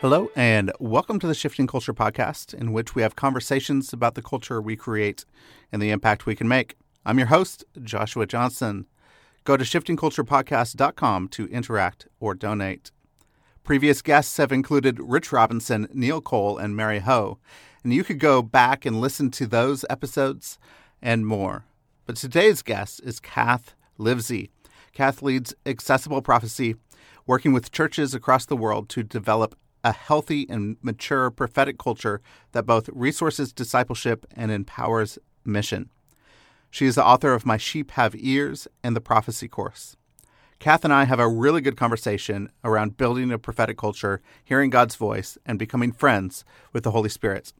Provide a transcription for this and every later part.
Hello, and welcome to the Shifting Culture Podcast, in which we have conversations about the culture we create and the impact we can make. I'm your host, Joshua Johnson. Go to shiftingculturepodcast.com to interact or donate. Previous guests have included Rich Robinson, Neil Cole, and Mary Ho, and you could go back and listen to those episodes and more. But today's guest is Kath Livesey. Kath leads Accessible Prophecy, working with churches across the world to develop a healthy and mature prophetic culture that both resources discipleship and empowers mission. She is the author of My Sheep Have Ears and the Prophecy Course. Kath and I have a really good conversation around building a prophetic culture, hearing God's voice, and becoming friends with the Holy Spirit.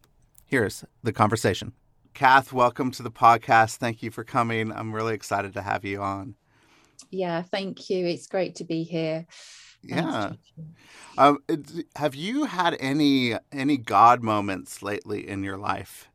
Here's the conversation. Kath, welcome to the podcast. Thank you for coming. I'm really excited to have you on. Yeah, thank you. It's great to be here. Yeah. Um, have you had any any God moments lately in your life?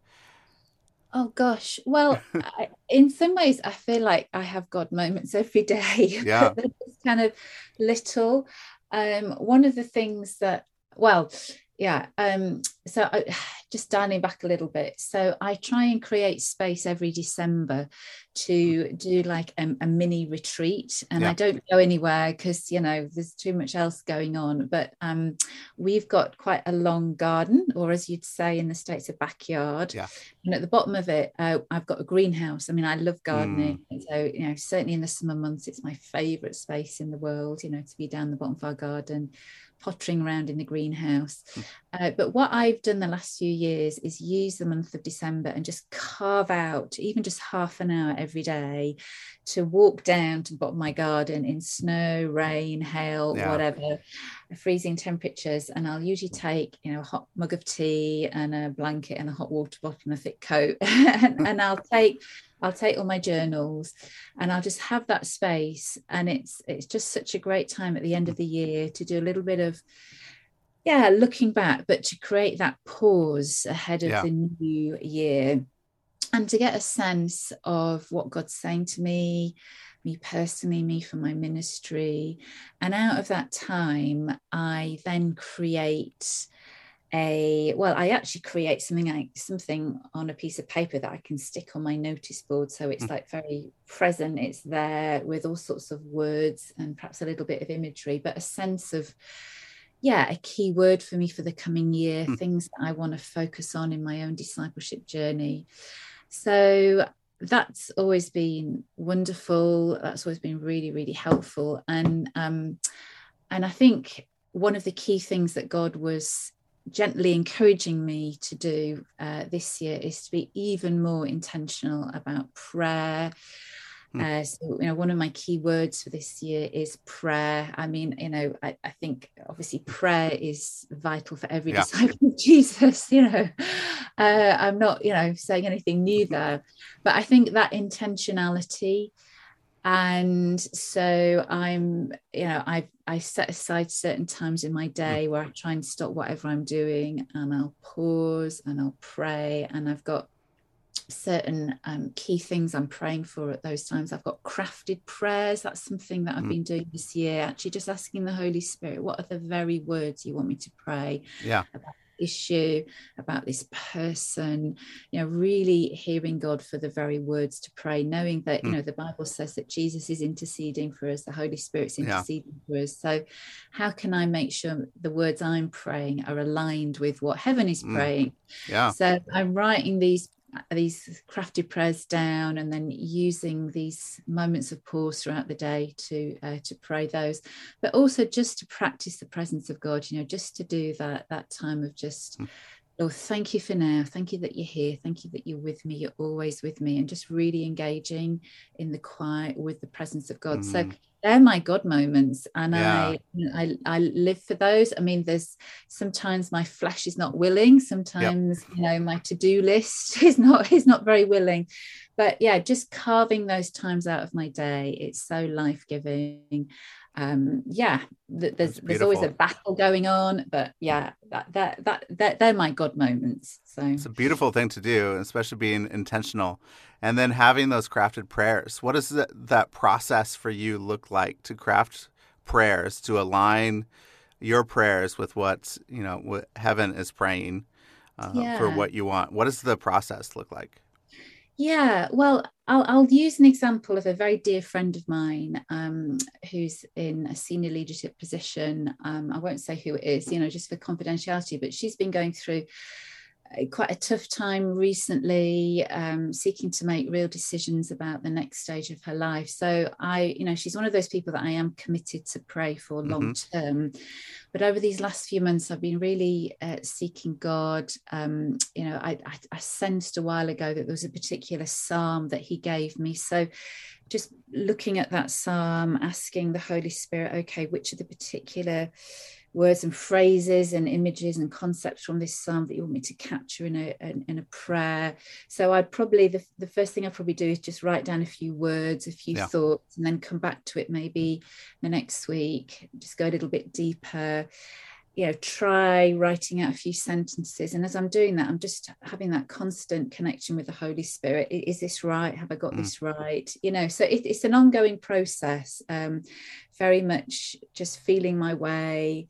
Oh gosh. Well, I, in some ways, I feel like I have God moments every day. Yeah. They're just kind of little. Um, one of the things that, well, yeah um so I, just dialing back a little bit so i try and create space every december to do like a, a mini retreat and yeah. i don't go anywhere because you know there's too much else going on but um we've got quite a long garden or as you'd say in the states a backyard yeah and at the bottom of it uh, i've got a greenhouse i mean i love gardening mm. so you know certainly in the summer months it's my favorite space in the world you know to be down the bottom of our garden pottering around in the greenhouse. Hmm. Uh, but what I've done the last few years is use the month of December and just carve out even just half an hour every day to walk down to the bottom of my garden in snow, rain, hail, yeah. whatever, freezing temperatures. And I'll usually take, you know, a hot mug of tea and a blanket and a hot water bottle and a thick coat. and, and I'll take I'll take all my journals and I'll just have that space. And it's it's just such a great time at the end of the year to do a little bit of yeah, looking back, but to create that pause ahead of yeah. the new year and to get a sense of what God's saying to me, me personally, me for my ministry. And out of that time, I then create a well i actually create something like something on a piece of paper that i can stick on my notice board so it's mm. like very present it's there with all sorts of words and perhaps a little bit of imagery but a sense of yeah a key word for me for the coming year mm. things that i want to focus on in my own discipleship journey so that's always been wonderful that's always been really really helpful and um and i think one of the key things that god was gently encouraging me to do uh, this year is to be even more intentional about prayer. Hmm. Uh, so, you know, one of my key words for this year is prayer. I mean, you know, I, I think obviously prayer is vital for every yeah. disciple of Jesus. You know, uh, I'm not, you know, saying anything new there, but I think that intentionality and so i'm you know i i set aside certain times in my day where i try and stop whatever i'm doing and i'll pause and i'll pray and i've got certain um, key things i'm praying for at those times i've got crafted prayers that's something that i've mm. been doing this year actually just asking the holy spirit what are the very words you want me to pray yeah about issue, about this person, you know, really hearing God for the very words to pray, knowing that, you mm. know, the Bible says that Jesus is interceding for us, the Holy Spirit's interceding yeah. for us. So, how can I make sure the words I'm praying are aligned with what heaven is mm. praying? Yeah. So, I'm writing these these crafted prayers down and then using these moments of pause throughout the day to uh, to pray those but also just to practice the presence of god you know just to do that that time of just mm. Lord, thank you for now. Thank you that you're here. Thank you that you're with me. You're always with me, and just really engaging in the quiet with the presence of God. Mm. So they're my God moments, and yeah. I, I I live for those. I mean, there's sometimes my flesh is not willing. Sometimes yep. you know my to do list is not is not very willing, but yeah, just carving those times out of my day. It's so life giving. Um, yeah, there's there's always a battle going on, but yeah, that that that, that they're my God moments. So it's a beautiful thing to do, especially being intentional and then having those crafted prayers. What does that, that process for you look like to craft prayers to align your prayers with what you know what heaven is praying uh, yeah. for what you want? What does the process look like? Yeah, well, I'll, I'll, use an example of a very dear friend of mine um, who's in a senior leadership position. Um, I won't say who it is, you know, just for confidentiality, but she's been going through quite a tough time recently, um, seeking to make real decisions about the next stage of her life. So I, you know, she's one of those people that I am committed to pray for mm-hmm. long term. But over these last few months, I've been really uh, seeking God. Um, you know, I, I, I sensed a while ago that there was a particular psalm that He gave me. So just looking at that psalm, asking the Holy Spirit, okay, which are the particular words and phrases and images and concepts from this psalm that you want me to capture in a in, in a prayer so i'd probably the, the first thing i'd probably do is just write down a few words a few yeah. thoughts and then come back to it maybe the next week just go a little bit deeper you know try writing out a few sentences and as i'm doing that i'm just having that constant connection with the holy spirit is this right have i got mm. this right you know so it, it's an ongoing process um, very much just feeling my way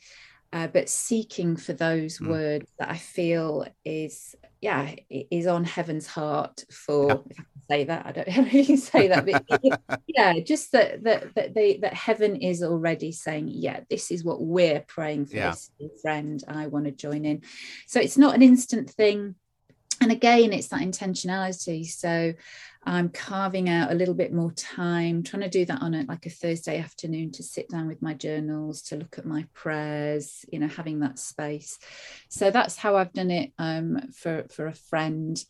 uh, but seeking for those mm. words that i feel is yeah is on heaven's heart for yeah. if I can say that I don't know if you can say that but yeah just that that that they that heaven is already saying yeah this is what we're praying for yeah. this friend I want to join in so it's not an instant thing and again it's that intentionality so I'm carving out a little bit more time, trying to do that on a, like a Thursday afternoon to sit down with my journals, to look at my prayers, you know, having that space. So that's how I've done it um, for for a friend,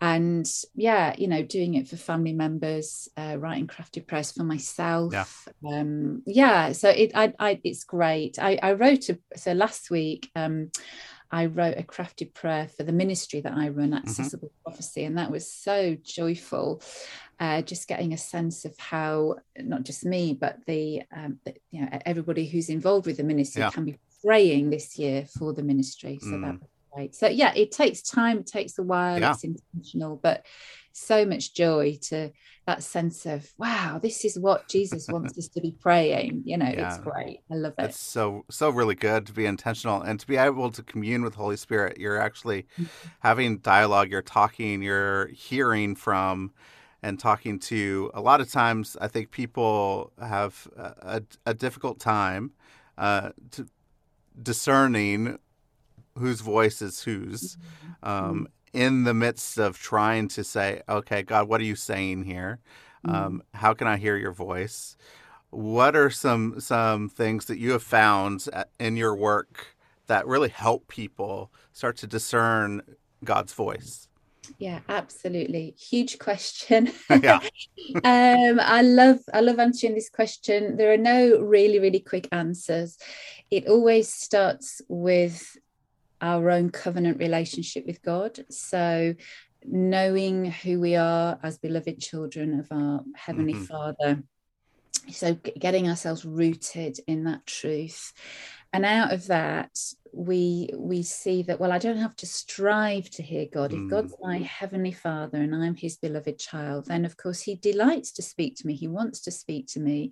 and yeah, you know, doing it for family members, uh, writing crafted prayers for myself. Yeah. Um, yeah. So it, I, I, it's great. I, I wrote a, so last week. Um, I wrote a crafted prayer for the ministry that I run, mm-hmm. Accessible mm-hmm. Prophecy, and that was so joyful. Uh, just getting a sense of how not just me, but the, um, the you know everybody who's involved with the ministry yeah. can be praying this year for the ministry. So mm. that great. So yeah, it takes time, it takes a while, yeah. it's intentional, but so much joy to that sense of wow this is what jesus wants us to be praying you know yeah. it's great i love it it's so so really good to be intentional and to be able to commune with holy spirit you're actually mm-hmm. having dialogue you're talking you're hearing from and talking to a lot of times i think people have a, a difficult time uh, to discerning whose voice is whose mm-hmm. um, in the midst of trying to say, okay, God, what are you saying here? Mm-hmm. Um, how can I hear your voice? What are some some things that you have found in your work that really help people start to discern God's voice? Yeah, absolutely. Huge question. yeah. um, I love I love answering this question. There are no really really quick answers. It always starts with our own covenant relationship with God. So, knowing who we are as beloved children of our Heavenly mm-hmm. Father. So, getting ourselves rooted in that truth. And out of that, we we see that well i don't have to strive to hear god if god's mm. my heavenly father and i'm his beloved child then of course he delights to speak to me he wants to speak to me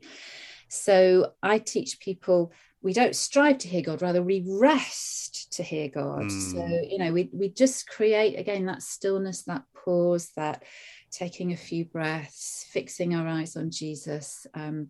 so i teach people we don't strive to hear God, rather we rest to hear God. Mm. So, hmm. you know, we, we just create again that stillness, that pause, that taking a few breaths, fixing our eyes on Jesus. Um,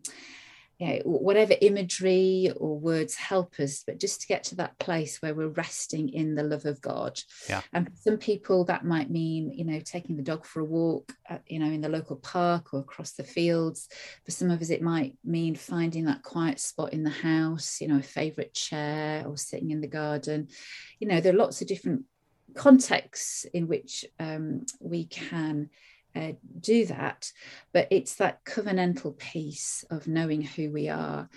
you know, whatever imagery or words help us, but just to get to that place where we're resting in the love of God. Yeah. And for some people, that might mean, you know, taking the dog for a walk, at, you know, in the local park or across the fields. For some of us, it might mean finding that quiet spot in the house, you know, a favorite chair or sitting in the garden. You know, there are lots of different contexts in which um, we can uh, do that, but it's that covenantal piece of knowing who we are.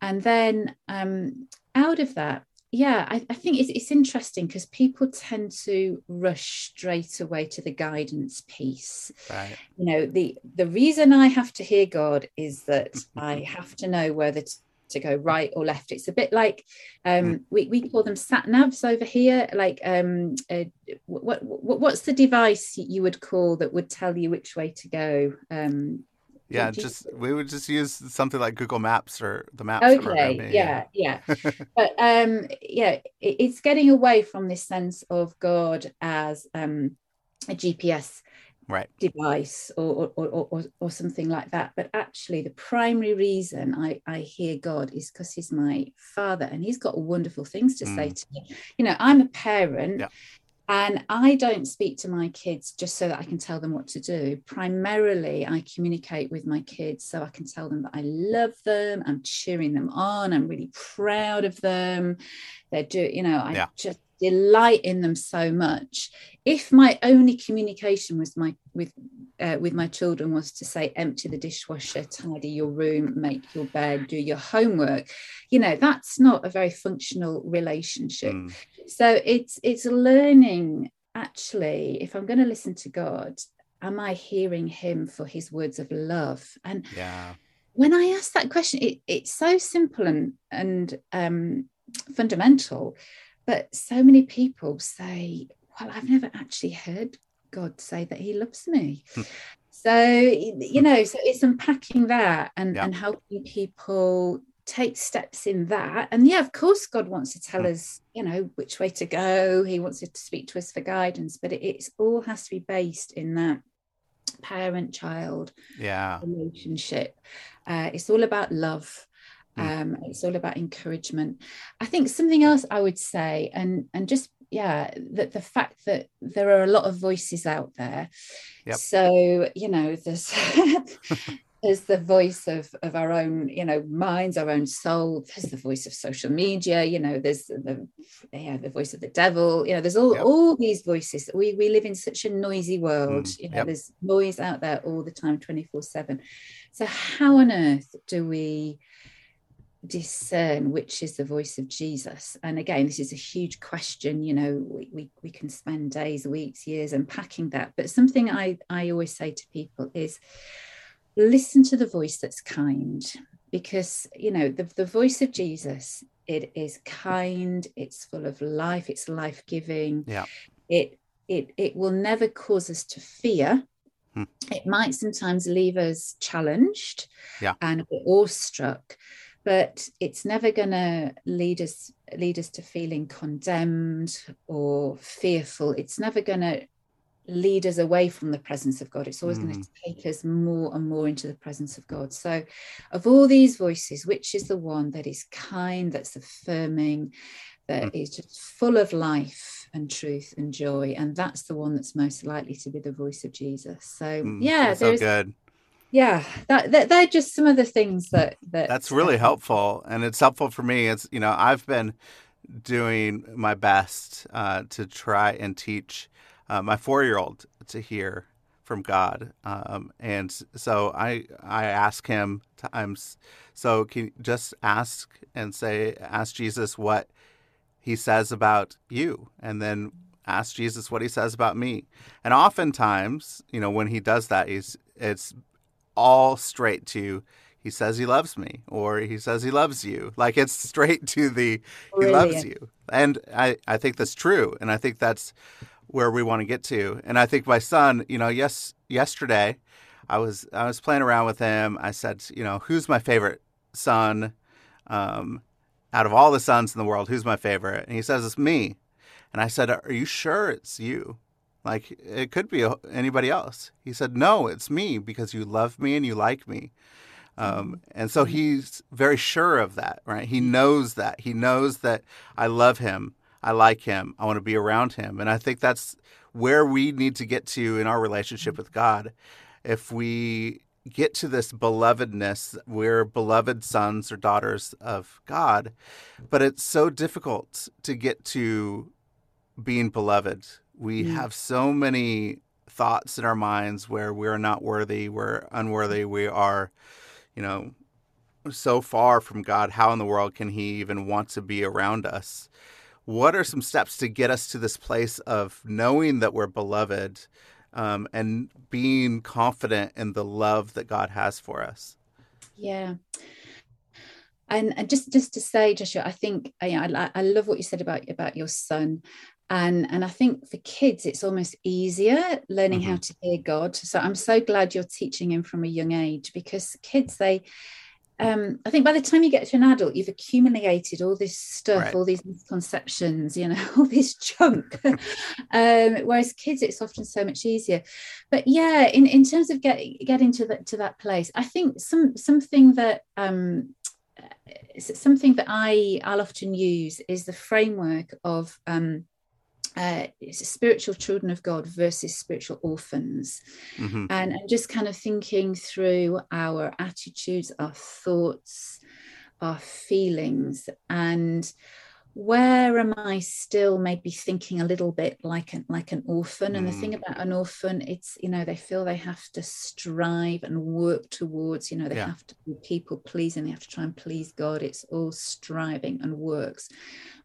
And then um, out of that, yeah, I, I think it's, it's interesting because people tend to rush straight away to the guidance piece. Right. You know, the the reason I have to hear God is that I have to know whether to to go right or left. It's a bit like um, mm. we, we call them sat navs over here. Like um, uh, what, what what's the device you would call that would tell you which way to go? Um, yeah, just we would just use something like Google Maps or the Maps. Okay, yeah, yeah, but um, yeah, it, it's getting away from this sense of God as um, a GPS right. device or or, or, or, or something like that. But actually, the primary reason I, I hear God is because He's my Father and He's got wonderful things to mm. say to me. You know, I'm a parent. And I don't speak to my kids just so that I can tell them what to do. Primarily, I communicate with my kids so I can tell them that I love them, I'm cheering them on, I'm really proud of them. They're do, you know, I yeah. just delight in them so much. If my only communication was my with uh, with my children was to say empty the dishwasher tidy your room make your bed do your homework you know that's not a very functional relationship. Mm. so it's it's learning actually if i'm going to listen to god am i hearing him for his words of love? And yeah. when i ask that question it, it's so simple and and um fundamental but so many people say, well, I've never actually heard God say that he loves me. Hmm. so, you know, so it's unpacking that and, yeah. and helping people take steps in that. And yeah, of course, God wants to tell hmm. us, you know, which way to go. He wants to speak to us for guidance, but it, it's all has to be based in that parent child yeah relationship. Uh, it's all about love. Um, it's all about encouragement. I think something else I would say, and and just yeah, that the fact that there are a lot of voices out there. Yep. So you know, there's there's the voice of of our own you know minds, our own soul. There's the voice of social media. You know, there's the yeah the voice of the devil. You know, there's all yep. all these voices. We we live in such a noisy world. Mm. You know, yep. there's noise out there all the time, twenty four seven. So how on earth do we? Discern which is the voice of Jesus? And again, this is a huge question. You know, we, we, we can spend days, weeks, years unpacking that. But something I, I always say to people is listen to the voice that's kind because, you know, the, the voice of Jesus, it is kind, it's full of life, it's life giving. Yeah. It, it, it will never cause us to fear. Hmm. It might sometimes leave us challenged yeah. and awestruck, but it's never going to lead us lead us to feeling condemned or fearful. It's never going to lead us away from the presence of god. It's always mm. going to take us more and more into the presence of god. So of all these voices which is the one that is kind that's affirming that mm. is just full of life and truth and joy and that's the one that's most likely to be the voice of jesus? So mm, yeah so good yeah that, that they're just some of the things that that that's really helpful and it's helpful for me. It's you know i've been doing my best uh, to try and teach uh, my four-year-old to hear from god um, and so i i ask him times so can you just ask and say ask jesus what he says about you and then ask jesus what he says about me. And oftentimes you know when he does that he's it's all straight to he says he loves me or he says he loves you like it's straight to the he loves you and i i think that's true and i think that's where we want to get to and i think my son you know yes yesterday i was i was playing around with him i said you know who's my favorite son um out of all the sons in the world, who's my favorite? And he says, It's me. And I said, Are you sure it's you? Like, it could be anybody else. He said, No, it's me because you love me and you like me. Um, and so he's very sure of that, right? He knows that. He knows that I love him. I like him. I want to be around him. And I think that's where we need to get to in our relationship with God. If we get to this belovedness, we're beloved sons or daughters of God, but it's so difficult to get to being beloved. We mm. have so many thoughts in our minds where we're not worthy, we're unworthy, we are, you know, so far from God. How in the world can He even want to be around us? What are some steps to get us to this place of knowing that we're beloved um, and being confident in the love that God has for us? Yeah and, and just just to say joshua i think I, I love what you said about about your son and and i think for kids it's almost easier learning mm-hmm. how to hear god so i'm so glad you're teaching him from a young age because kids they um, I think by the time you get to an adult, you've accumulated all this stuff, right. all these misconceptions, you know, all this junk. um, whereas kids, it's often so much easier. But yeah, in, in terms of get, getting to that to that place, I think some something that um, something that I I'll often use is the framework of um, uh, spiritual children of God versus spiritual orphans, mm-hmm. and, and just kind of thinking through our attitudes, our thoughts, our feelings, and where am I still maybe thinking a little bit like an like an orphan? Mm. And the thing mm. about an orphan, it's you know they feel they have to strive and work towards. You know they yeah. have to be people pleasing. They have to try and please God. It's all striving and works.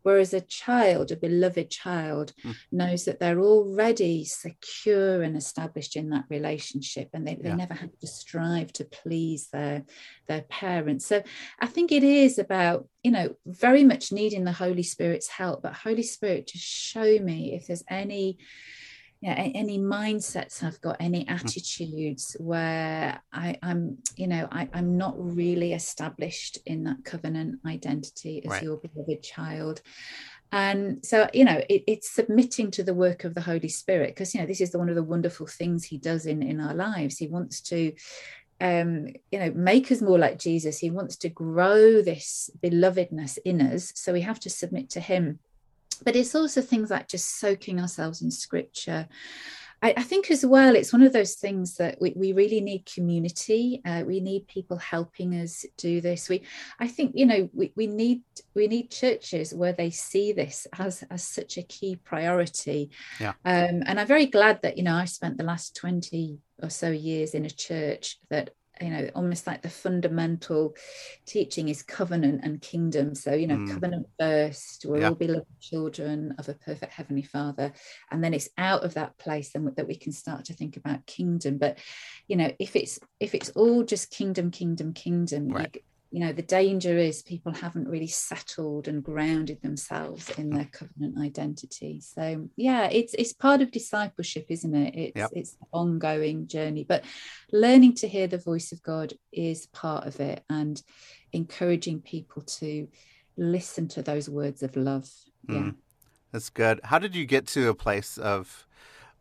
Whereas a child, a beloved child, mm. knows that they're already secure and established in that relationship and they, they yeah. never have to strive to please their, their parents. So I think it is about, you know, very much needing the Holy Spirit's help, but Holy Spirit, just show me if there's any yeah, any mindsets I've got, any mm. attitudes where I, am you know, I, am not really established in that covenant identity as right. your beloved child. And so, you know, it, it's submitting to the work of the Holy Spirit because, you know, this is the, one of the wonderful things He does in in our lives. He wants to um, you know, make us more like Jesus. He wants to grow this belovedness in us. So we have to submit to him but it's also things like just soaking ourselves in scripture I, I, think as well, it's one of those things that we, we really need community. Uh, we need people helping us do this. We, I think, you know, we, we need we need churches where they see this as as such a key priority. Yeah. Um, and I'm very glad that you know I spent the last twenty or so years in a church that you know almost like the fundamental teaching is covenant and kingdom so you know mm. covenant first we're yeah. all beloved children of a perfect heavenly father and then it's out of that place then that we can start to think about kingdom but you know if it's if it's all just kingdom kingdom kingdom right. you, you know the danger is people haven't really settled and grounded themselves in their covenant identity. So yeah it's it's part of discipleship isn't it? It's yep. it's an ongoing journey but learning to hear the voice of god is part of it and encouraging people to listen to those words of love. Mm. yeah that's good. How did you get to a place of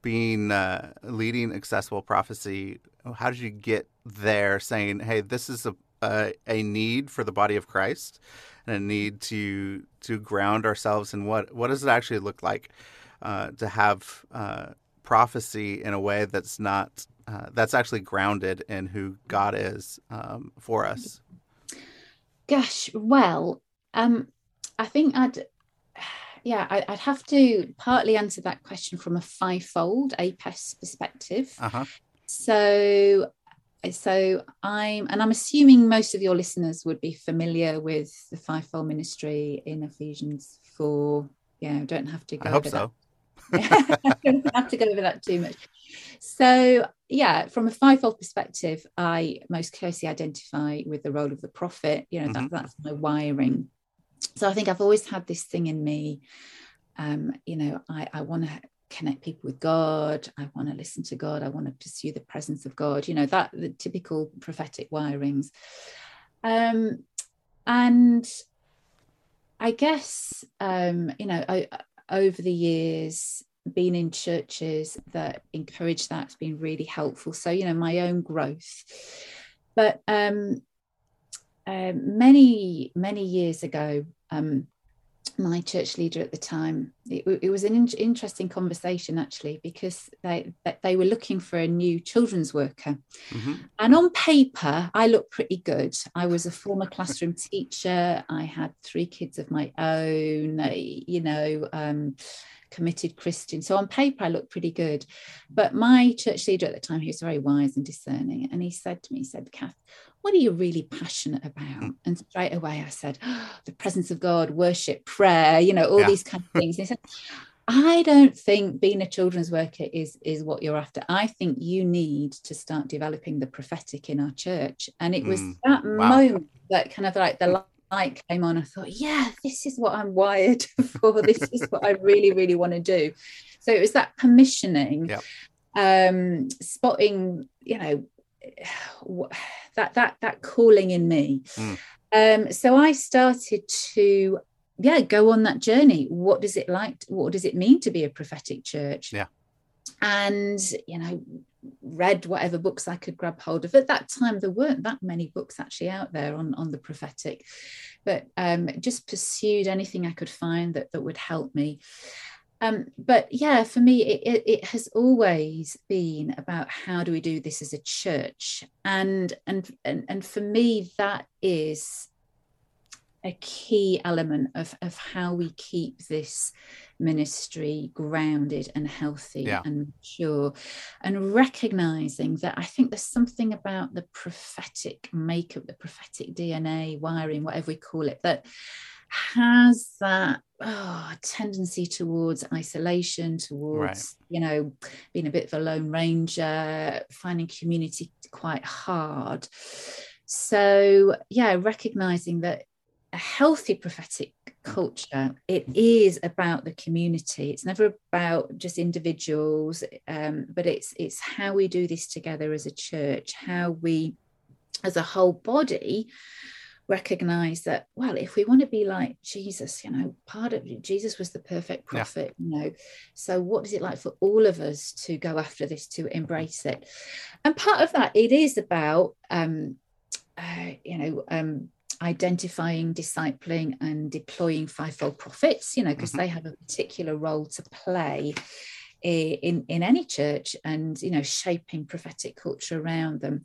being uh, leading accessible prophecy? How did you get there saying hey this is a a, a need for the body of Christ and a need to to ground ourselves in what what does it actually look like uh, to have uh, prophecy in a way that's not uh, that's actually grounded in who God is um, for us. Gosh, well, um, I think I'd yeah, I'd have to partly answer that question from a fivefold APES perspective. Uh-huh. So so I'm, and I'm assuming most of your listeners would be familiar with the fivefold ministry in Ephesians 4. Yeah, don't have to go I over so. don't have to go over that too much. So, yeah, from a fivefold perspective, I most closely identify with the role of the prophet. You know, mm-hmm. that, that's my wiring. So I think I've always had this thing in me. Um, you know, I, I want to connect people with God. I want to listen to God. I want to pursue the presence of God. You know, that the typical prophetic wirings. Um, and I guess um, you know I, over the years being in churches that encourage that's been really helpful. So you know my own growth, but um, um, many many years ago. Um, my church leader at the time it, it was an in- interesting conversation actually because they they were looking for a new children's worker mm-hmm. and on paper i looked pretty good i was a former classroom teacher i had three kids of my own you know um, committed Christian. So on paper, I looked pretty good. But my church leader at the time, he was very wise and discerning. And he said to me, he said, Kath, what are you really passionate about? Hmm. And straight away I said, oh, the presence of God, worship, prayer, you know, all yeah. these kind of things. And he said, I don't think being a children's worker is is what you're after. I think you need to start developing the prophetic in our church. And it was mm. that wow. moment that kind of like the light came on. I thought, yeah, this is what I'm wired for. this is what I really, really want to do. So it was that permissioning, yep. um, spotting, you know, that that that calling in me. Mm. Um, so I started to yeah go on that journey. What does it like? What does it mean to be a prophetic church? Yeah, and you know read whatever books I could grab hold of. At that time, there weren't that many books actually out there on, on the prophetic, but um, just pursued anything I could find that, that would help me um, but yeah for me it, it, it, has always been about how do we do this as a church and and and, and for me that is a key element of, of how we keep this ministry grounded and healthy yeah. and mature and recognizing that i think there's something about the prophetic makeup the prophetic dna wiring whatever we call it that has that oh, tendency towards isolation, towards, right. you know, being a bit of a lone ranger, finding community quite hard. So, yeah, recognizing that a healthy prophetic culture it is about the community it's never about just individuals um, but it's it's how we do this together as a church how we as a whole body recognize that well if we want to be like jesus you know part of jesus was the perfect prophet yeah. you know so what is it like for all of us to go after this to embrace it and part of that it is about um uh, you know um identifying discipling and deploying fivefold prophets you know because mm-hmm. they have a particular role to play Eh, in in any church and you know shaping prophetic culture around them.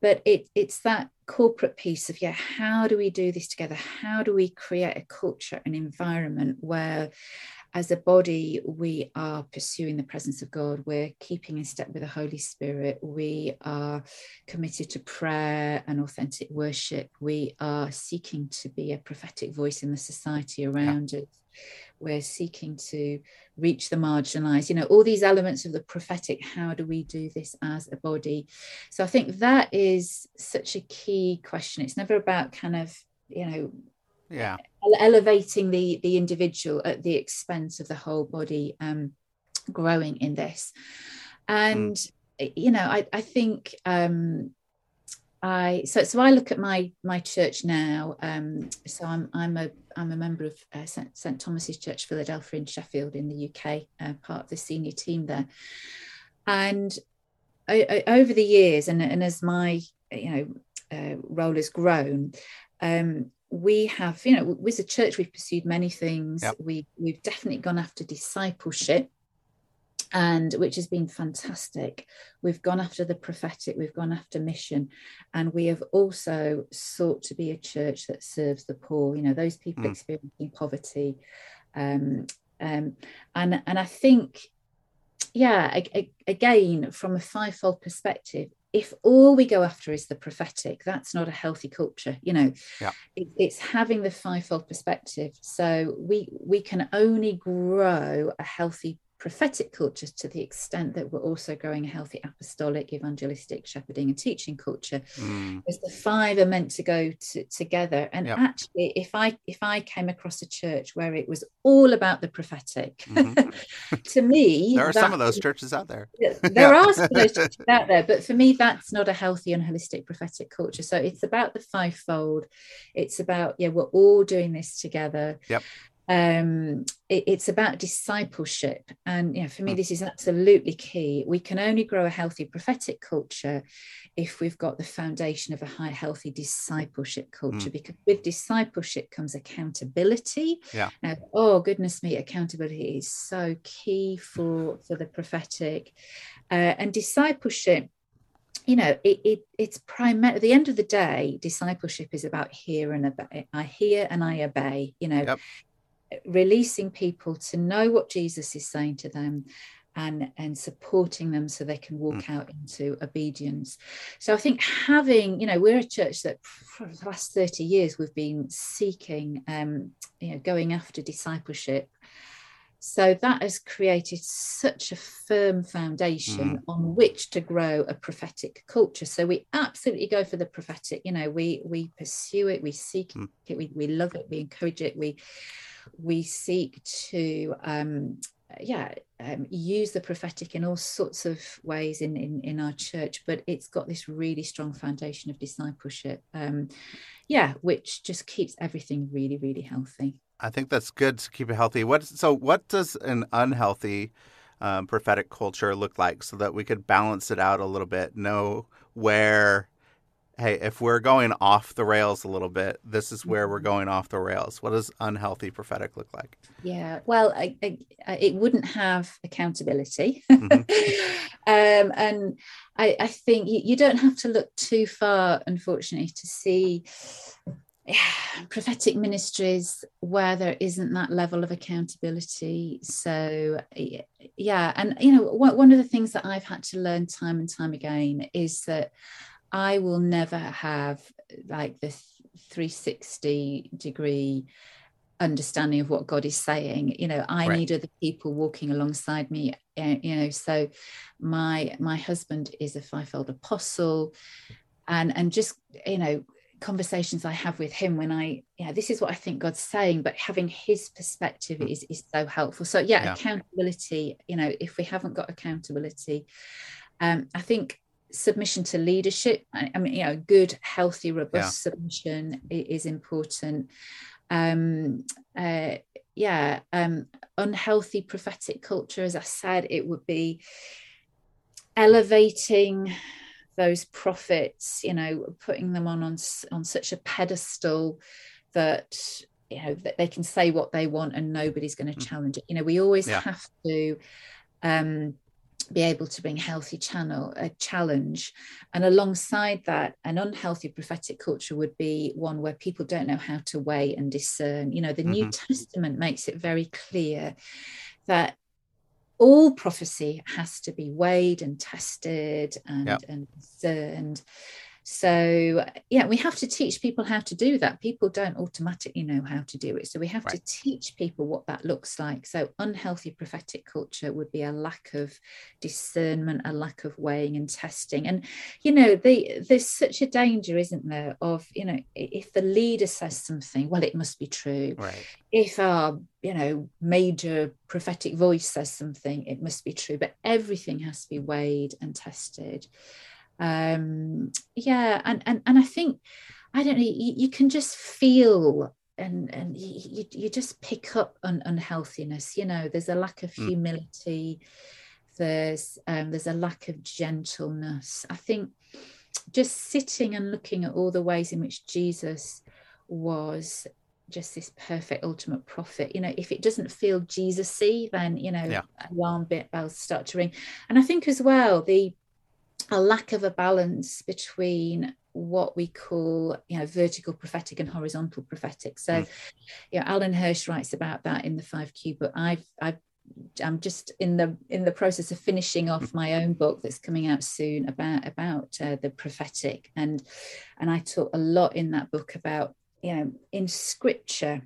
But it it's that corporate piece of yeah how do we do this together? How do we create a culture an environment where as a body, we are pursuing the presence of God. We're keeping in step with the Holy Spirit. We are committed to prayer and authentic worship. We are seeking to be a prophetic voice in the society around yeah. us we're seeking to reach the marginalized you know all these elements of the prophetic how do we do this as a body so i think that is such a key question it's never about kind of you know yeah elevating the the individual at the expense of the whole body um growing in this and mm. you know i i think um I so so I look at my my church now. Um, so I'm I'm a I'm a member of uh, St, St Thomas's Church Philadelphia in Sheffield in the UK, uh, part of the senior team there. And I, I, over the years, and and as my you know uh, role has grown, um, we have you know with the church we've pursued many things. Yep. We we've definitely gone after discipleship and which has been fantastic. We've gone after the prophetic, we've gone after mission, and we have also sought to be a church that serves the poor. You know, those people mm. experiencing poverty, um, um, and and I think, yeah, a, a, again from a fivefold perspective, if all we go after is the prophetic, that's not a healthy culture. You know, yeah. it, it's having the fivefold perspective. So we we can only grow a healthy prophetic culture to the extent that we're also growing a healthy apostolic, evangelistic, shepherding, and teaching culture. Mm. As the five are meant to go to, together. And yep. actually, if I if I came across a church where it was all about the prophetic, mm-hmm. to me, there are some of those churches out there. there are some of those churches out there, but for me, that's not a healthy and holistic prophetic culture. So it's about the fivefold. It's about yeah, we're all doing this together. Yep um, it, it's about discipleship. And you know, for me, hmm. this is absolutely key. We can only grow a healthy prophetic culture if we've got the foundation of a high, healthy discipleship culture. Mm. Because with discipleship comes accountability. Yeah. Now, oh goodness me, accountability is so key for for the prophetic, uh, and discipleship you know it, it it's primary at the end of the day discipleship is about hear and obey i hear and i obey you know yep releasing people to know what Jesus is saying to them and and supporting them so they can walk mm. out into obedience so i think having you know we're a church that for the last 30 years we've been seeking um you know going after discipleship so that has created such a firm foundation mm. on which to grow a prophetic culture so we absolutely go for the prophetic you know we we pursue it we seek mm. it we, we love it we encourage it we we seek to um, yeah um, use the prophetic in all sorts of ways in, in in our church but it's got this really strong foundation of discipleship um yeah which just keeps everything really really healthy. I think that's good to keep it healthy. What so what does an unhealthy um, prophetic culture look like so that we could balance it out a little bit? Know where hey, if we're going off the rails a little bit, this is where we're mm-hmm. going off the rails. What does unhealthy prophetic look like? Yeah, well, I, I, it wouldn't have accountability. Mm-hmm. um, and I, I think you, you, don't have to look too far, unfortunately, to see yeah, prophetic ministries where there isn't that level of accountability. So, yeah, and you know, one of the things that I've had to learn time and time again is that I will never have like the 360 degree understanding of what God is saying. You know, I right. need other people walking alongside me. Uh, you know, so my my husband is a fivefold apostle, and and just you know conversations I have with him when I, yeah, this is what I think God's saying, but having his perspective mm. is is so helpful. So yeah, yeah, accountability. You know, if we haven't got accountability, um, I think submission to leadership i mean you know good healthy robust yeah. submission is important um uh yeah um unhealthy prophetic culture as i said it would be elevating those prophets you know putting them on on, on such a pedestal that you know that they can say what they want and nobody's going to mm. challenge it you know we always yeah. have to um be able to bring healthy channel a challenge and alongside that an unhealthy prophetic culture would be one where people don't know how to weigh and discern you know the mm-hmm. new testament makes it very clear that all prophecy has to be weighed and tested and, yep. and discerned so yeah we have to teach people how to do that. People don't automatically know how to do it. So we have right. to teach people what that looks like. So unhealthy prophetic culture would be a lack of discernment a lack of weighing and testing. And you know the, there's such a danger isn't there of you know if the leader says something well it must be true. Right. If our you know major prophetic voice says something it must be true. But everything has to be weighed and tested um yeah and and, and i think i don't know you, you can just feel and and you, you just pick up on unhealthiness you know there's a lack of hmm. humility mm. there's um there's a lack of gentleness i think just sitting and looking at all the ways in which jesus was just this perfect ultimate prophet you know if it doesn't feel jesus-y then you know yeah. alarm bells start to ring and i think as well the a lack of a balance between what we call you know vertical prophetic and horizontal prophetic so mm. you know alan hirsch writes about that in the 5q but i've i've I'm just in the in the process of finishing off hmm. my own book that's coming out soon about about uh, the prophetic and and I talk a lot in that book about you know in scripture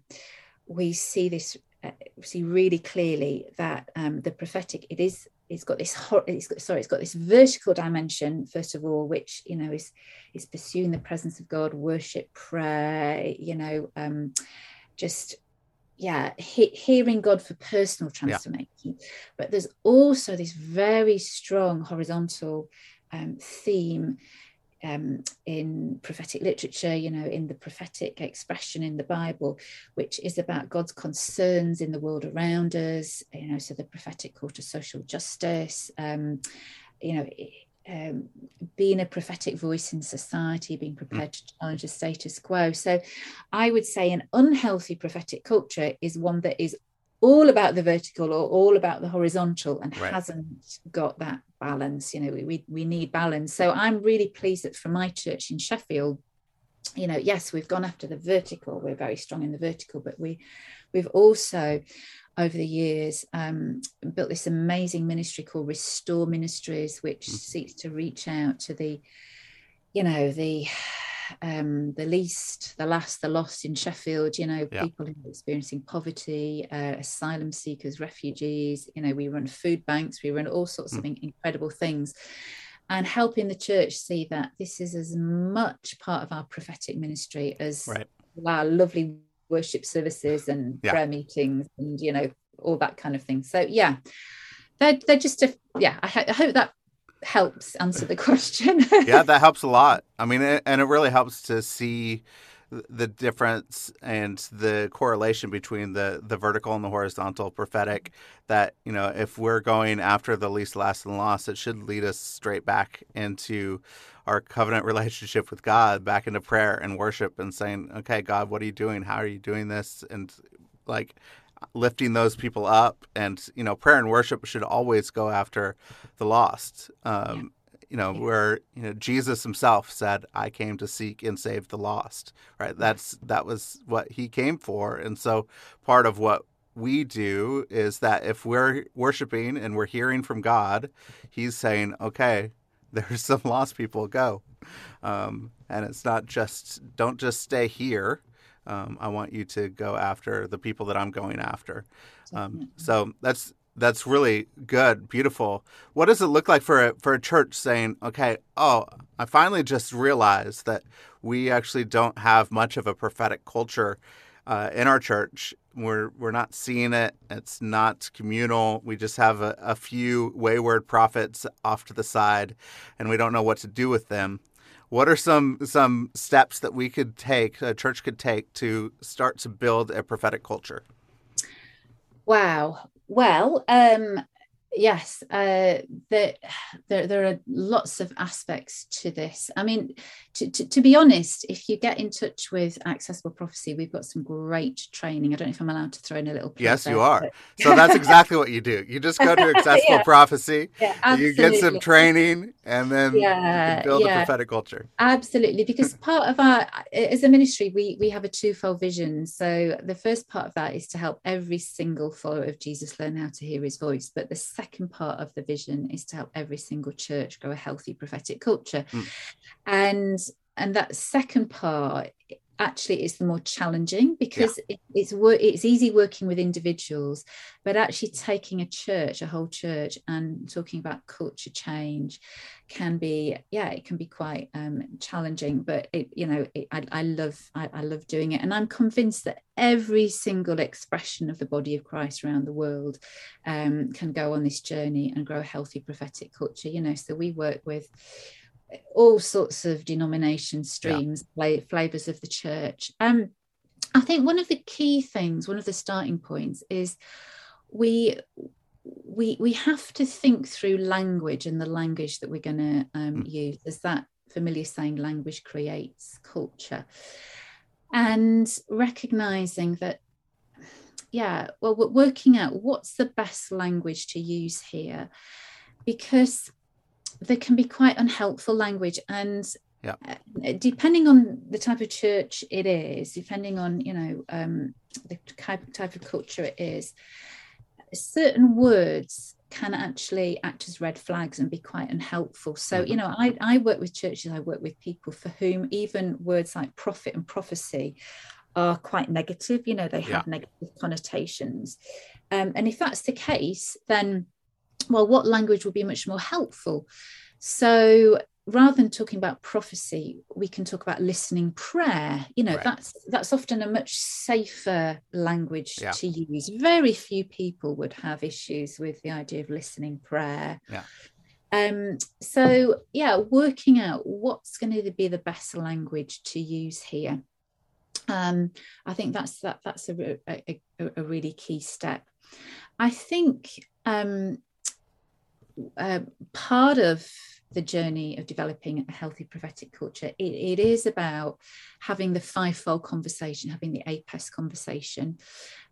we see this uh, see really clearly that um, the prophetic it is it's got this it's got, sorry it's got this vertical dimension first of all which you know is is pursuing the presence of god worship prayer you know um just yeah he, hearing god for personal transformation yeah. but there's also this very strong horizontal um, theme um, in prophetic literature, you know, in the prophetic expression in the Bible, which is about God's concerns in the world around us, you know, so the prophetic call to social justice, um, you know, um, being a prophetic voice in society, being prepared to challenge the status quo. So I would say an unhealthy prophetic culture is one that is all about the vertical or all about the horizontal and right. hasn't got that balance you know we, we need balance so i'm really pleased that for my church in sheffield you know yes we've gone after the vertical we're very strong in the vertical but we we've also over the years um, built this amazing ministry called restore ministries which mm-hmm. seeks to reach out to the you know the um, the least, the last, the lost in Sheffield, you know, yeah. people experiencing poverty, uh, asylum seekers, refugees, you know, we run food banks, we run all sorts mm. of incredible things. And helping the church see that this is as much part of our prophetic ministry as right. our lovely worship services and yeah. prayer meetings and, you know, all that kind of thing. So, yeah, they're, they're just, a, yeah, I, I hope that helps answer the question. yeah, that helps a lot. I mean, and it really helps to see the difference and the correlation between the the vertical and the horizontal prophetic that you know if we're going after the least last and lost it should lead us straight back into our covenant relationship with God back into prayer and worship and saying okay God what are you doing how are you doing this and like lifting those people up and you know prayer and worship should always go after the lost. Um, yeah. you know where you know jesus himself said i came to seek and save the lost right? That's that was what he came for. And so part of what we do is that if we're worshiping and we're hearing from god he's saying okay there's some lost people go. Um, and it's not just don't just stay here um, I want you to go after the people that I'm going after. Um, so that's that's really good, beautiful. What does it look like for a, for a church saying, okay, oh, I finally just realized that we actually don't have much of a prophetic culture uh, in our church. We're we're not seeing it. It's not communal. We just have a, a few wayward prophets off to the side, and we don't know what to do with them. What are some some steps that we could take, a church could take to start to build a prophetic culture? Wow. Well, um, yes, uh, there, there, there are lots of aspects to this. I mean, to, to, to, be honest, if you get in touch with Accessible Prophecy, we've got some great training. I don't know if I'm allowed to throw in a little. Yes, there, you are. But... so that's exactly what you do. You just go to Accessible yeah. Prophecy, yeah, you get some training, and then yeah, build yeah. a prophetic culture. Absolutely, because part of our as a ministry, we we have a twofold vision. So the first part of that is to help every single follower of Jesus learn how to hear His voice, but the second part of the vision is to help every single church grow a healthy prophetic culture. Mm. And and that second part actually is the more challenging because yeah. it, it's it's easy working with individuals but actually taking a church a whole church and talking about culture change can be yeah it can be quite um, challenging but it you know it, I, I love I, I love doing it and i'm convinced that every single expression of the body of christ around the world um, can go on this journey and grow a healthy prophetic culture you know so we work with all sorts of denomination streams, yeah. flavors of the church. Um, I think one of the key things, one of the starting points, is we we we have to think through language and the language that we're going to um, mm. use. There's that familiar saying, "Language creates culture," and recognizing that. Yeah, well, we're working out what's the best language to use here, because there can be quite unhelpful language and yeah. Uh, depending on the type of church it is depending on you know um, the type of culture it is certain words can actually act as red flags and be quite unhelpful so you mm-hmm. know I, I work with churches i work with people for whom even words like prophet and prophecy are quite negative you know they have Yeah. negative connotations um, and if that's the case then well what language would be much more helpful so rather than talking about prophecy we can talk about listening prayer you know Right. that's that's often a much safer language Yeah. to use very few people would have issues with the idea of listening prayer Yeah. um so yeah working out what's going to be the best language to use here um i think that's that that's a, a, a, a really key step i think um uh, part of the journey of developing a healthy prophetic culture it, it is about having the fivefold conversation having the APEST conversation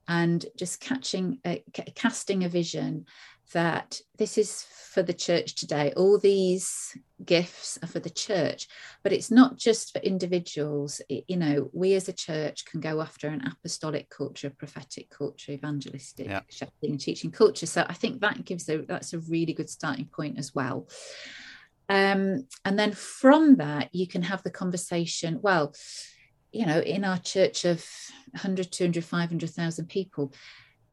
and just catching uh, ca- casting a vision that this is for the church today. All these gifts are for the church but it's not just for individuals. It- you know we as a church can go after an apostolic culture prophetic culture evangelistic Yeah. shepherding and teaching culture. So i think that gives a that's a really good starting point as well. Um, and then from that you can have the conversation well you know in our church of 100 200 500000 people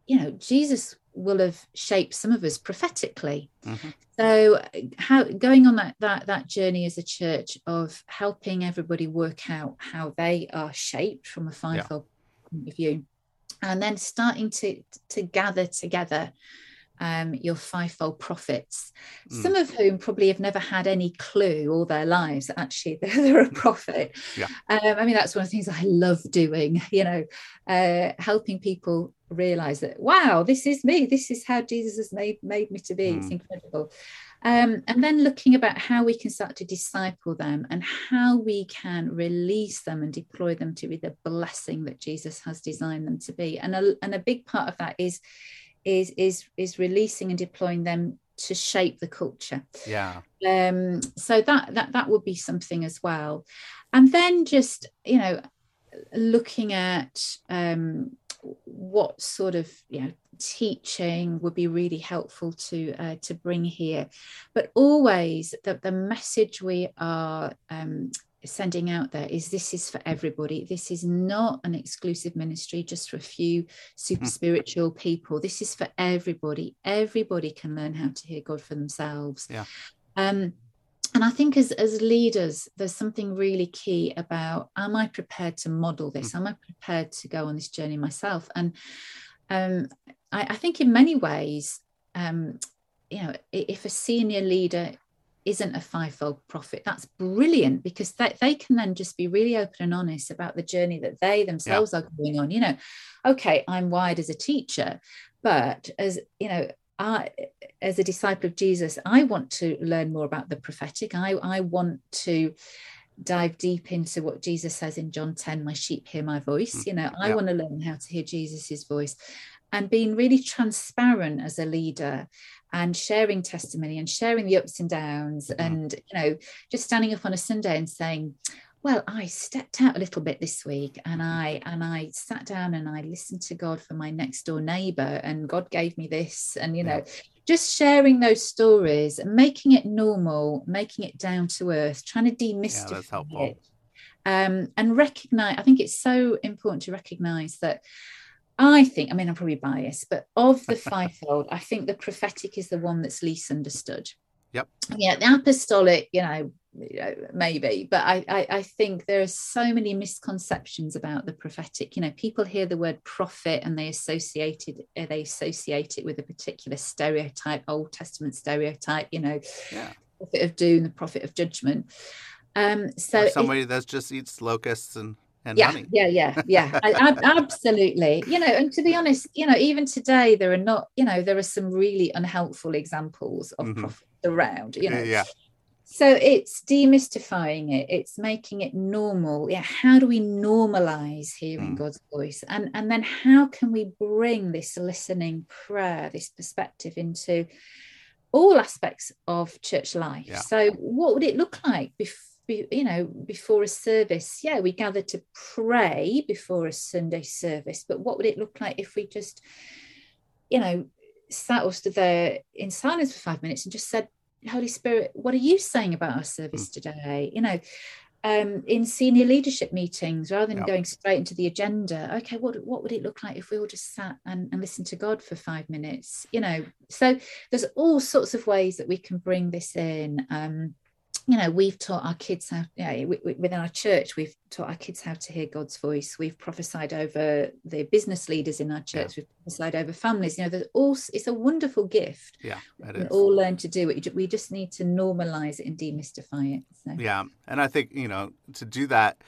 you know jesus will have shaped some of us prophetically Mhm. so how going on that that that journey as a church of helping everybody work out how they are shaped from a fivefold point of view and then starting to to gather together um, your fivefold prophets, Mm. some of whom probably have never had any clue all their lives that actually they're, they're a prophet. Yeah. Um, I mean, that's one of the things I love doing, you know, uh, helping people realize that, wow, this is me. This is how Jesus has made, made me to be. It's Mm. incredible. Um, and then looking about how we can start to disciple them and how we can release them and deploy them to be the blessing that Jesus has designed them to be. And a, and a big part of that is is is is releasing and deploying them to shape the culture. Yeah. um so that that that would be something as well. And then just you know looking at um what sort of you know teaching would be really helpful to uh, to bring here. But always that the message we are um sending out there is this is for everybody. This is not an exclusive ministry just for a few super Mm. spiritual people. This is for everybody. Everybody can learn how to hear god for themselves. Yeah. um and i think as as leaders there's something really key about am i prepared to model this? Am i prepared to go on this journey myself? And um i, I think in many ways um you know if a senior leader isn't a fivefold prophet that's brilliant because they, they can then just be really open and honest about the journey that they themselves are going on you know okay i'm wired as a teacher but as you know I, as a disciple of Jesus, I want to learn more about the prophetic. I, I want to dive deep into what Jesus says in John 10, my sheep hear my voice. Mm. You know, I Yeah. want to learn how to hear Jesus's voice and being really transparent as a leader and sharing testimony and sharing the ups and downs and, you know, just standing up on a Sunday and saying, well i stepped out a little bit this week and i and i sat down and i listened to god for my next door neighbor and god gave me this and you know Yeah. just sharing those stories and making it normal making it down to earth trying to demystify helpful. it um, and recognize i think it's so important to recognize that i think i mean i'm probably biased but of the fivefold i think the prophetic is the one that's least understood Yep. yeah the apostolic you know you know, maybe but I, I i think there are so many misconceptions about the prophetic you know people hear the word prophet and they associate it uh, they associate it with a particular stereotype old testament stereotype you know Yeah. prophet of doom the prophet of judgment um so or somebody that just eats locusts and, and yeah, honey. yeah, yeah, yeah. I, absolutely. You know, and to be honest, you know, even today there are not, you know, there are some really unhelpful examples of Mhm. prophets around. You know, Yeah. so it's demystifying it. It's making it normal. Yeah. How do we normalize hearing Mm. God's voice, and and then how can we bring this listening prayer, this perspective into all aspects of church life? Yeah. So, what would it look like before? You know before a service. Yeah we gather to pray before a sunday service but what would it look like if we just you know sat or stood there in silence for five minutes and just said holy spirit what are you saying about our service today? You know um, in senior leadership meetings rather than Yeah. going straight into the agenda. Okay what, what would it look like if we all just sat and, and listened to god for five minutes? You know so there's all sorts of ways that we can bring this in. Um, you know we've taught our kids how you know, wi- wi- within our church we've taught our kids how to hear god's voice. We've prophesied over the business leaders in our church. We've prophesied over families. You know there's all it's a wonderful gift. Yeah, it we all learn to do it. We we just need to normalize it and demystify it so. Yeah, and I think you know to do that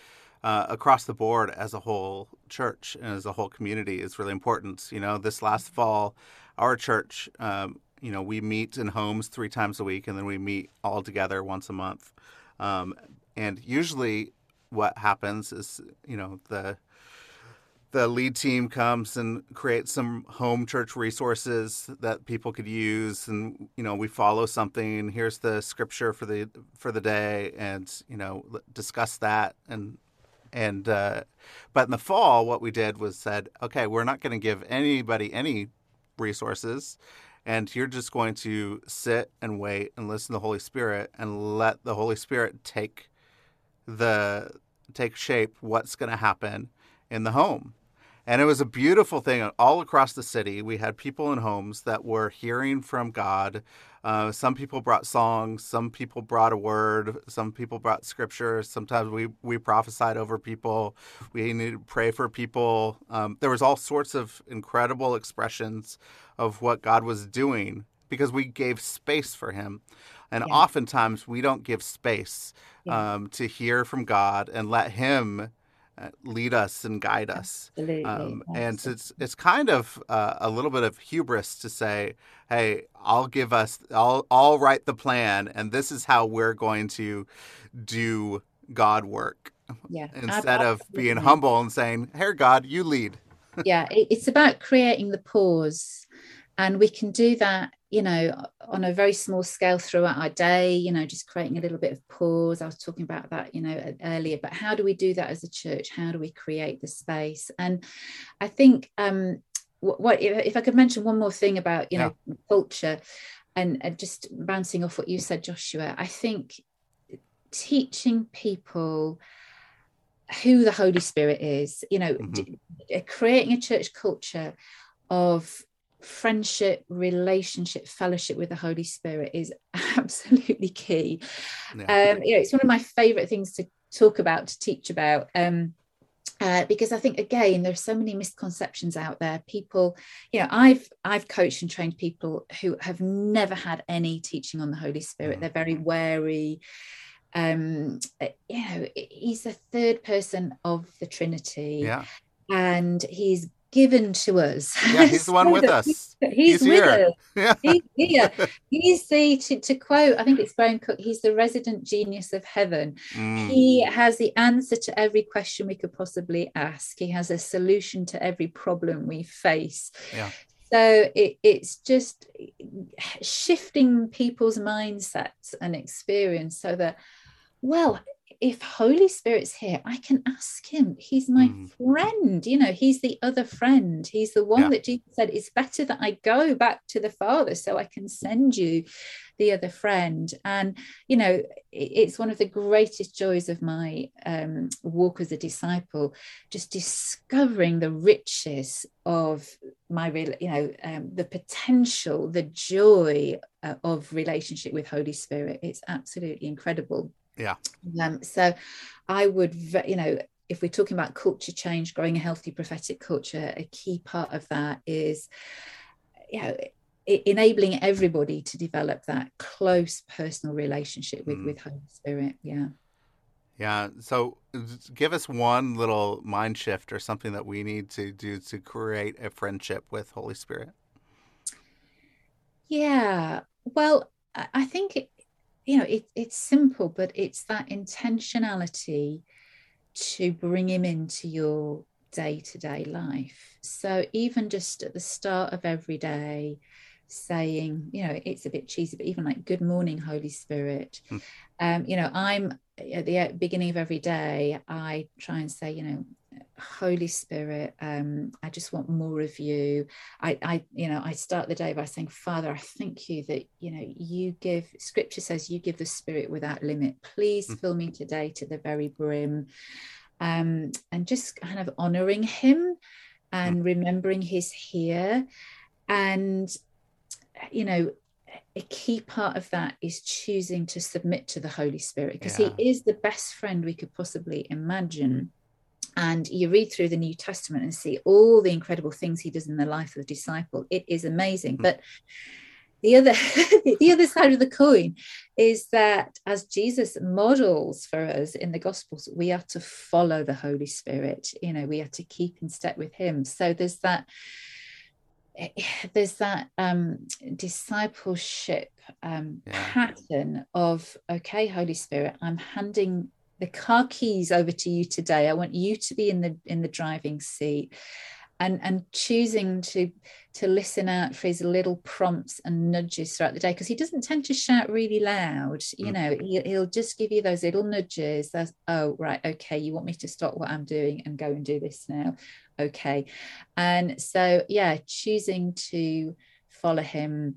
uh, across the board as a whole church and as a whole community is really important. You know, this last fall, our church, um, you know, we meet in homes three times a week, and then we meet all together once a month. Um, and usually, what happens is, you know, the the lead team comes and creates some home church resources that people could use. And you know we follow something here's the scripture for the for the day and you know discuss that. And and uh, but in the fall what we did was said okay we're not going to give anybody any resources and you're just going to sit and wait and listen to the holy spirit and let the holy spirit take the take shape what's going to happen in the home and it was a beautiful thing all across the city. We had people in homes that were hearing from God. Uh, some people brought songs. Some people brought a word. Some people brought scripture. Sometimes we, we prophesied over people. We needed to pray for people. Um, there was all sorts of incredible expressions of what God was doing because we gave space for Him. And Yeah. oftentimes we don't give space Yeah. um, to hear from God and let Him lead us and guide us. absolutely Um, and absolutely. it's it's kind of uh, a little bit of hubris to say, "Hey, I'll give us, I'll I'll write the plan, and this is how we're going to do God work," yeah instead of being humble and saying, "Here, God, you lead." yeah it's about creating the pause and we can do that you know on a very small scale throughout our day you know just creating a little bit of pause. I was talking about that you know earlier but how do we do that as a church? How do we create the space? And i think um what, what if, i could mention one more thing about you know culture and, and just bouncing off what you said joshua i think teaching people who the Holy Spirit is, you know, Mhm. d- creating a church culture of friendship, relationship, fellowship with the Holy Spirit is absolutely key. Yeah. Um, you know, it's one of my favorite things to talk about, to teach about. Um, uh, because I think again there's so many misconceptions out there. People, you know, I've I've coached and trained people who have never had any teaching on the Holy Spirit. Mhm. They're very wary. Um, uh, you know, he's the third person of the Trinity, yeah, and he's given to us. yeah, he's the one with us. He's, He's with here. us. Yeah, He's here. He's the to, to quote. I think it's Brian Cook. He's the resident genius of heaven. Mm, He has the answer to every question we could possibly ask. He has a solution to every problem we face. Yeah. So it, it's just shifting people's mindsets and experience so that, well, if Holy Spirit's here, I can ask him. He's my Mm. friend. You know, he's the other friend. He's the one Yeah. that Jesus said, it's better that I go back to the Father so I can send you the other friend. And, you know, it's one of the greatest joys of my um, walk as a disciple, just discovering the riches of my real, you know, um, the potential, the joy uh, of relationship with Holy Spirit. It's absolutely incredible. Yeah. Um, so I would, you know, if we're talking about culture change, growing a healthy prophetic culture, a key part of that is, you know, enabling everybody to develop that close personal relationship with Mm. with Holy Spirit. Yeah. yeah. So, give us one little mind shift or something that we need to do to create a friendship with Holy Spirit. Yeah. Well, I I think it, you know, it, it's simple, but it's that intentionality to bring him into your day to day life. So even just at the start of every day, saying, you know, it's a bit cheesy, but even like, good morning, Holy Spirit. Hmm. Um, you know, I'm at the beginning of every day, I try and say, you know, Holy Spirit, um, I just want more of you. I, I, you know, I start the day by saying, Father, I thank you that, you know, you give, scripture says you give the Spirit without limit. Please mm. fill me today to the very brim. Um, and just kind of honoring him and mm. remembering he's here. And, you know, a key part of that is choosing to submit to the Holy Spirit because yeah. he is the best friend we could possibly imagine. And you read through the New Testament and see all the incredible things he does in the life of the disciple. It is amazing. Mm-hmm. But the other the other side of the coin is that as jesus models for us in the gospels we are to follow the holy spirit you know we are to keep in step with him so there's that there's that um, discipleship um, yeah. pattern of okay holy spirit i'm handing the car keys over to you today. I want you to be in the in the driving seat and and choosing to to listen out for his little prompts and nudges throughout the day because he doesn't tend to shout really loud you mm. know he, he'll just give you those little nudges. That's oh right okay you want me to stop what i'm doing and go and do this now? Okay. And so yeah choosing to follow him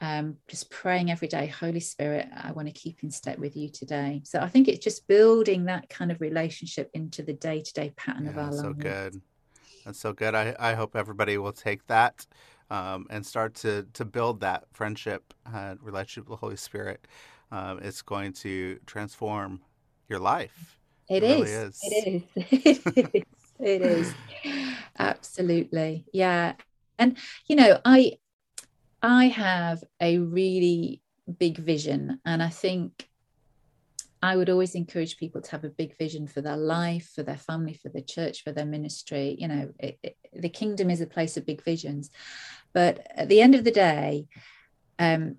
um, just praying every day holy spirit i want to keep in step with you today. So i think it's just building that kind of relationship into the day-to-day pattern yeah, of our lives. so good. That's so good. I, I hope everybody will take that um, and start to to build that friendship uh, relationship with the holy spirit. Um, it's going to transform your life. It, it is. Really is. It is. it is. It is. Absolutely. Yeah. And you know i i have a really big vision and i think i would always encourage people to have a big vision for their life for their family for the church for their ministry. You know it, it, the kingdom is a place of big visions. But at the end of the day um,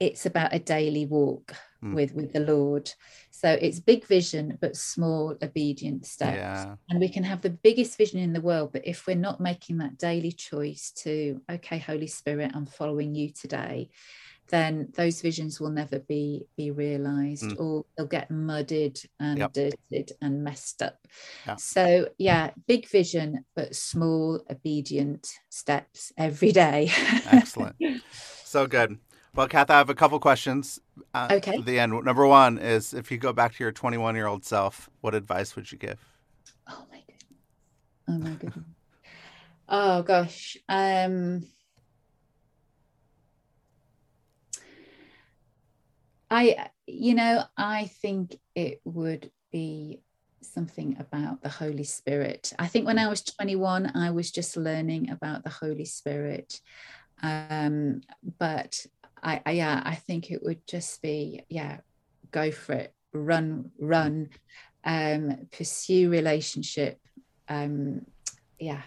it's about a daily walk mm. with with the lord so it's big vision but small obedient steps yeah. and we can have the biggest vision in the world but if we're not making that daily choice to okay holy spirit i'm following you today then those visions will never be be realized mm. or they'll get mudded and yep. dirted and messed up yeah. so yeah big vision but small obedient steps every day excellent so good well, Kath, I have a couple questions. Uh, okay. At the end, number one is if you go back to your 21 year old self, what advice would you give? Oh my goodness. Oh my goodness. oh gosh. Um. I, you know, I think it would be something about the Holy Spirit. I think when I was 21, I was just learning about the Holy Spirit. Um, but I, I yeah, I think it would just be yeah, go for it, run, run, um, pursue relationship, um, yeah,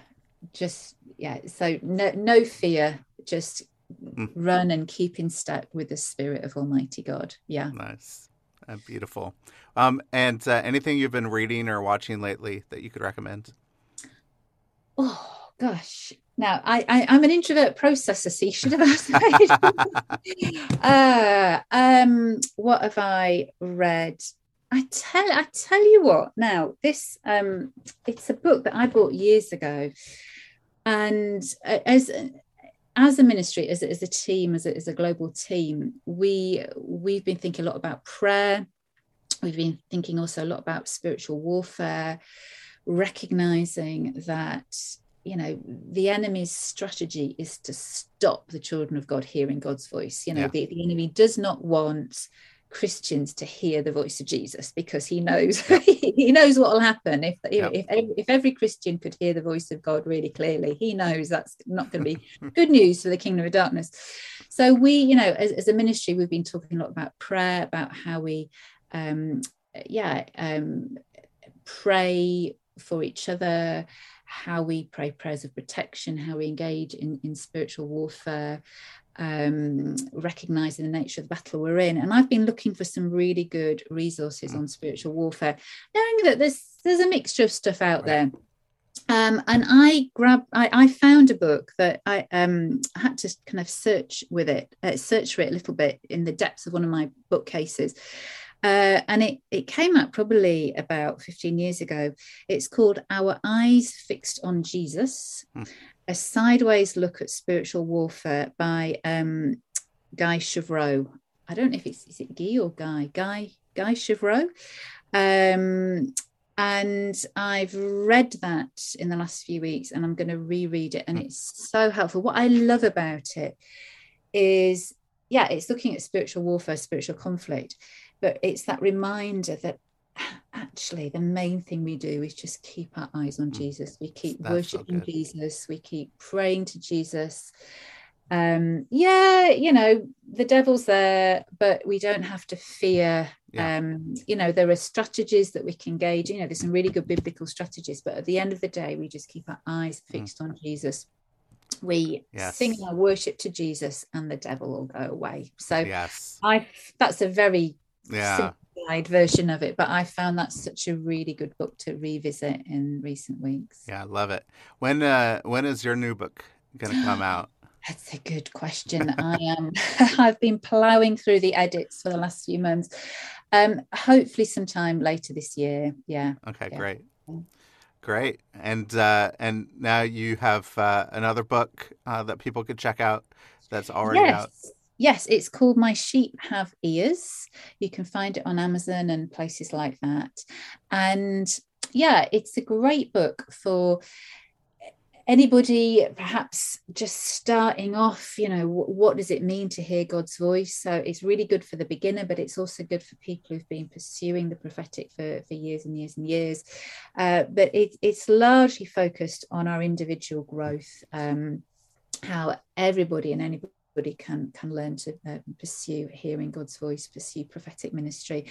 just yeah. So no, no fear, just mm. run and keep in step with the Spirit of Almighty God. Yeah, nice, uh, beautiful. Um, and uh, anything you've been reading or watching lately that you could recommend? Oh gosh, now, I, I, am an introvert processor, so you should have asked me. uh, um, what have I read? I tell I tell you what. Now, this um, it's a book that I bought years ago, and uh, as as a ministry, as, as a team, as a, as a global team, we we've been thinking a lot about prayer. We've been thinking also a lot about spiritual warfare, recognizing that you know the enemy's strategy is to stop the children of god hearing god's voice you know yeah. the, the, enemy does not want christians to hear the voice of jesus because he knows he knows what will happen if, yeah. if if every christian could hear the voice of god really clearly he knows that's not going to be good news for the kingdom of darkness so we you know as, as a ministry we've been talking a lot about prayer about how we um yeah um pray for each other how we pray prayers of protection, how we engage in, in spiritual warfare, um, recognizing the nature of the battle we're in. And I've been looking for some really good resources on spiritual warfare, knowing that there's there's a mixture of stuff out there. Um, and I grabbed, I, I, found a book that I um, had to kind of search with it, uh, search for it a little bit in the depths of one of my bookcases. Uh, and it, it came out probably about 15 years ago. It's called Our Eyes Fixed on Jesus, hmm. a sideways look at spiritual warfare by um, Guy Chevreau. I don't know if it's is it Guy or Guy? Guy Guy Chevreau. Um, and I've read that in the last few weeks and I'm going to reread it. And hmm. it's so helpful. What I love about it is, yeah, it's looking at spiritual warfare, spiritual conflict, but it's that reminder that actually the main thing we do is just keep our eyes on hmm. Jesus. We keep That's worshiping so Jesus. We keep praying to Jesus um yeah you know the devil's there but we don't have to fear yeah. um you know there are strategies that we can gauge you know there's some really good biblical strategies but at the end of the day we just keep our eyes mm. fixed mm. on jesus we yes. sing our worship to jesus and the devil will go away so yes i that's a very yeah version of it but i found that such a really good book to revisit in recent weeks yeah i love it when uh when is your new book gonna come out that's a good question. I am. I've been ploughing through the edits for the last few months. Um, hopefully, sometime later this year. Yeah. Okay. Yeah. Great. Great. And uh, and now you have uh, another book uh, that people could check out. That's already yes. out. Yes, it's called My Sheep Have Ears. You can find it on Amazon and places like that. And yeah, it's a great book for anybody perhaps just starting off you know what, does it mean to hear god's voice so it's really good for the beginner but it's also good for people who've been pursuing the prophetic for, for years and years and years uh, but it, it's largely focused on our individual growth um, how everybody and anybody everybody can can learn to uh, pursue hearing God's voice, pursue prophetic ministry.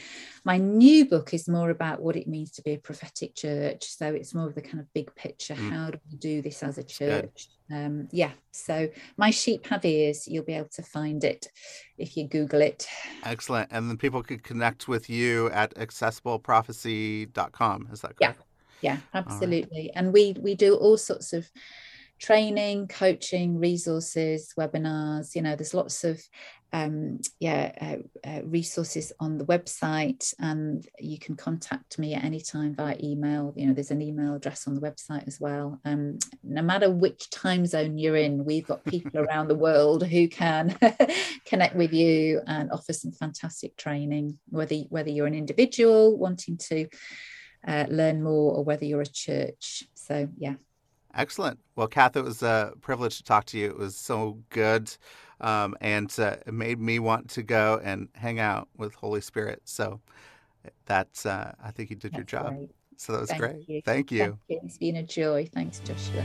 My new book is more about what it means to be a prophetic church. So it's more of the kind of big picture. Mm. How do we do this as a church? Um, yeah. So my sheep have ears. You'll be able to find it if you Google it. Excellent. And then people could connect with you at accessibleprophecy.com. Is that correct? Yeah. Yeah, absolutely. Right. And we we do all sorts of training, coaching, resources, webinars. You know, there's lots of um, yeah uh, uh, resources on the website, and you can contact me at any time via email. You know, there's an email address on the website as well. Um, no matter which time zone you're in, we've got people around the world who can connect with you and offer some fantastic training. Whether whether you're an individual wanting to uh, learn more, or whether you're a church. So yeah. Excellent. Well, Kath, it was a privilege to talk to you. It was so good. Um, and uh, it made me want to go and hang out with Holy Spirit. So that's, uh, I think you did that's your job. Great. So that was Thank great. You. Thank you. Thank you. It's been a joy. Thanks, Joshua.